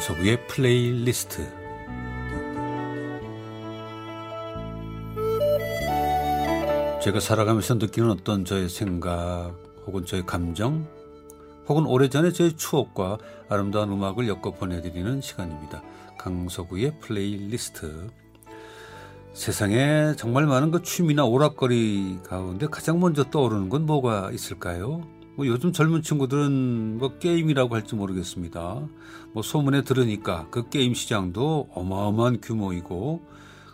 강석우의 플레이리스트 제가 살아가면서 느끼는 어떤 저의 생각 혹은 저의 감정 혹은 오래전에 저의 추억과 아름다운 음악을 엮어 보내드리는 시간입니다. 강석우의 플레이리스트 세상에 정말 많은 그 취미나 오락거리 가운데 가장 먼저 떠오르는 건 뭐가 있을까요? 뭐 요즘 젊은 친구들은 뭐 게임이라고 할지 모르겠습니다. 뭐 소문에 들으니까 그 게임 시장도 어마어마한 규모이고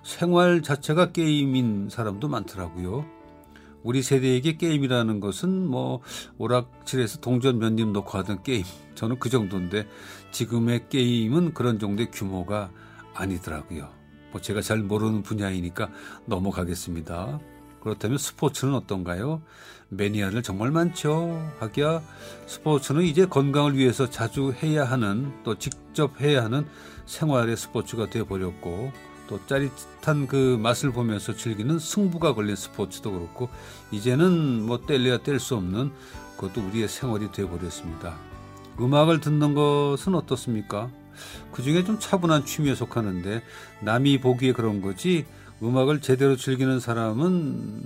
생활 자체가 게임인 사람도 많더라고요. 우리 세대에게 게임이라는 것은 뭐 오락실에서 동전 몇님 놓고 하던 게임. 저는 그 정도인데 지금의 게임은 그런 정도의 규모가 아니더라고요. 뭐 제가 잘 모르는 분야이니까 넘어가겠습니다. 그렇다면 스포츠는 어떤가요? 매니아를 정말 많죠. 하기야 스포츠는 이제 건강을 위해서 자주 해야 하는 또 직접 해야 하는 생활의 스포츠가 되어 버렸고 또 짜릿한 그 맛을 보면서 즐기는 승부가 걸린 스포츠도 그렇고 이제는 뭐 뗄래야 뗄 수 없는 그것도 우리의 생활이 되어 버렸습니다. 음악을 듣는 것은 어떻습니까? 그 중에 좀 차분한 취미에 속하는데 남이 보기에 그런 거지 음악을 제대로 즐기는 사람은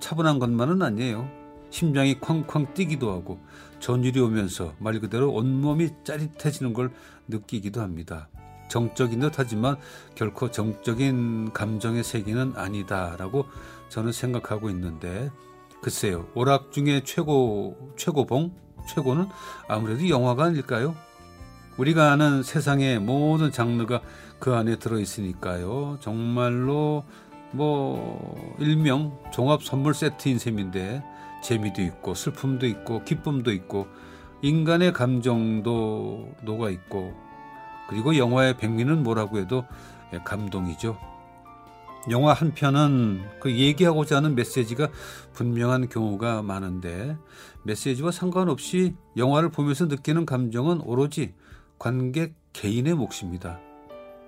차분한 것만은 아니에요. 심장이 쾅쾅 뛰기도 하고 전율이 오면서 말 그대로 온몸이 짜릿해지는 걸 느끼기도 합니다. 정적인 듯 하지만 결코 정적인 감정의 세계는 아니다라고 저는 생각하고 있는데 글쎄요. 오락 중에 최고 최고봉 최고는 아무래도 영화가 아닐까요? 우리가 아는 세상의 모든 장르가 그 안에 들어 있으니까요. 정말로 뭐 일명 종합 선물 세트인 셈인데 재미도 있고 슬픔도 있고 기쁨도 있고 인간의 감정도 녹아 있고 그리고 영화의 백미는 뭐라고 해도 감동이죠. 영화 한 편은 그 얘기하고자 하는 메시지가 분명한 경우가 많은데 메시지와 상관없이 영화를 보면서 느끼는 감정은 오로지 관객 개인의 몫입니다.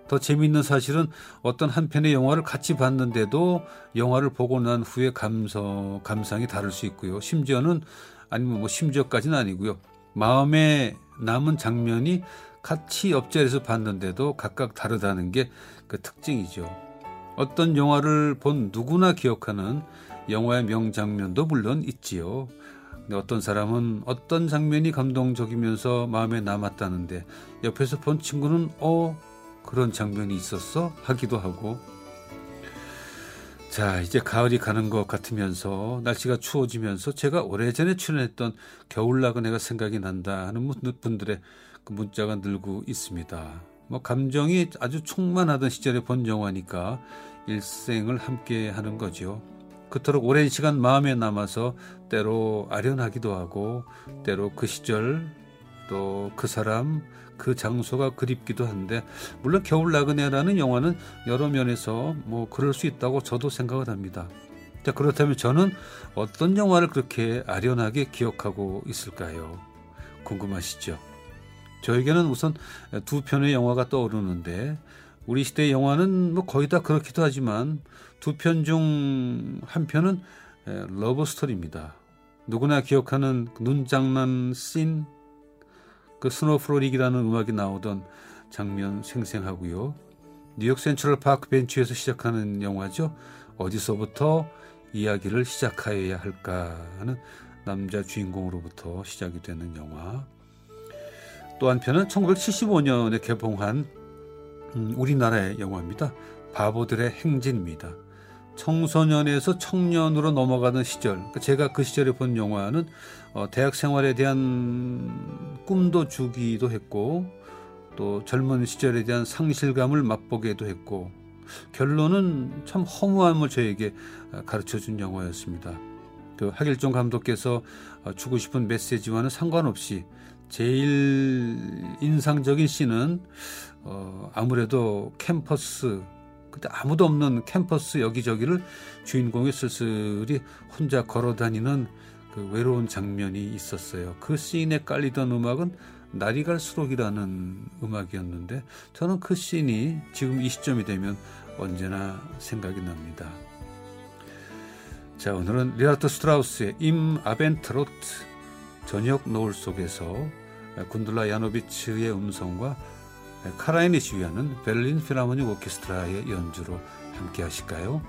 더 재미있는 사실은 어떤 한 편의 영화를 같이 봤는데도 영화를 보고 난 후에 감성, 감상이 다를 수 있고요. 심지어는 아니면 뭐 심지어까지는 아니고요. 마음에 남은 장면이 같이 옆자리에서 봤는데도 각각 다르다는 게 그 특징이죠. 어떤 영화를 본 누구나 기억하는 영화의 명장면도 물론 있지요. 어떤 사람은 어떤 장면이 감동적이면서 마음에 남았다는데 옆에서 본 친구는 어 그런 장면이 있었어 하기도 하고 자 이제 가을이 가는 것 같으면서 날씨가 추워지면서 제가 오래전에 출연했던 겨울나그네가 생각이 난다 하는 분들의 그 문자가 늘고 있습니다. 뭐 감정이 아주 충만하던 시절에 본 영화니까 일생을 함께 하는 거죠. 그토록 오랜 시간 마음에 남아서 때로 아련하기도 하고 때로 그 시절 또 그 사람 그 장소가 그립기도 한데 물론 겨울 나그네라는 영화는 여러 면에서 뭐 그럴 수 있다고 저도 생각을 합니다. 자 그렇다면 저는 어떤 영화를 그렇게 아련하게 기억하고 있을까요? 궁금하시죠? 저에게는 우선 두 편의 영화가 떠오르는데 우리 시대의 영화는 뭐 거의 다 그렇기도 하지만 두 편 중 한 편은 러브 스토리입니다. 누구나 기억하는 그 눈장난 씬, 그 Snow Frolic이라는 음악이 나오던 장면 생생하고요. 뉴욕 센트럴 파크 벤치에서 시작하는 영화죠. 어디서부터 이야기를 시작하여야 할까 하는 남자 주인공으로부터 시작이 되는 영화. 또 한편은 1975년에 개봉한 음, 우리나라의 영화입니다. 바보들의 행진입니다. 청소년에서 청년으로 넘어가는 시절, 그러니까 제가 그 시절에 본 영화는 어, 대학 생활에 대한 꿈도 주기도 했고, 또 젊은 시절에 대한 상실감을 맛보게도 했고, 결론은 참 허무함을 저에게 어, 가르쳐 준 영화였습니다. 그 하길종 감독께서 어, 주고 싶은 메시지와는 상관없이 제일 인상적인 씬은 어, 아무래도 캠퍼스 그때 아무도 없는 캠퍼스 여기저기를 주인공이 쓸쓸히 혼자 걸어다니는 그 외로운 장면이 있었어요. 그 씬에 깔리던 음악은 날이 갈수록이라는 음악이었는데 저는 그 씬이 지금 이 시점이 되면 언제나 생각이 납니다. 자 오늘은 리하르트 스트라우스의 Im Abendrot 저녁 노을 속에서 군들라 야노비츠의 음성과 카라인이 지휘하는 베를린 필하모닉 오케스트라의 연주로 함께 하실까요?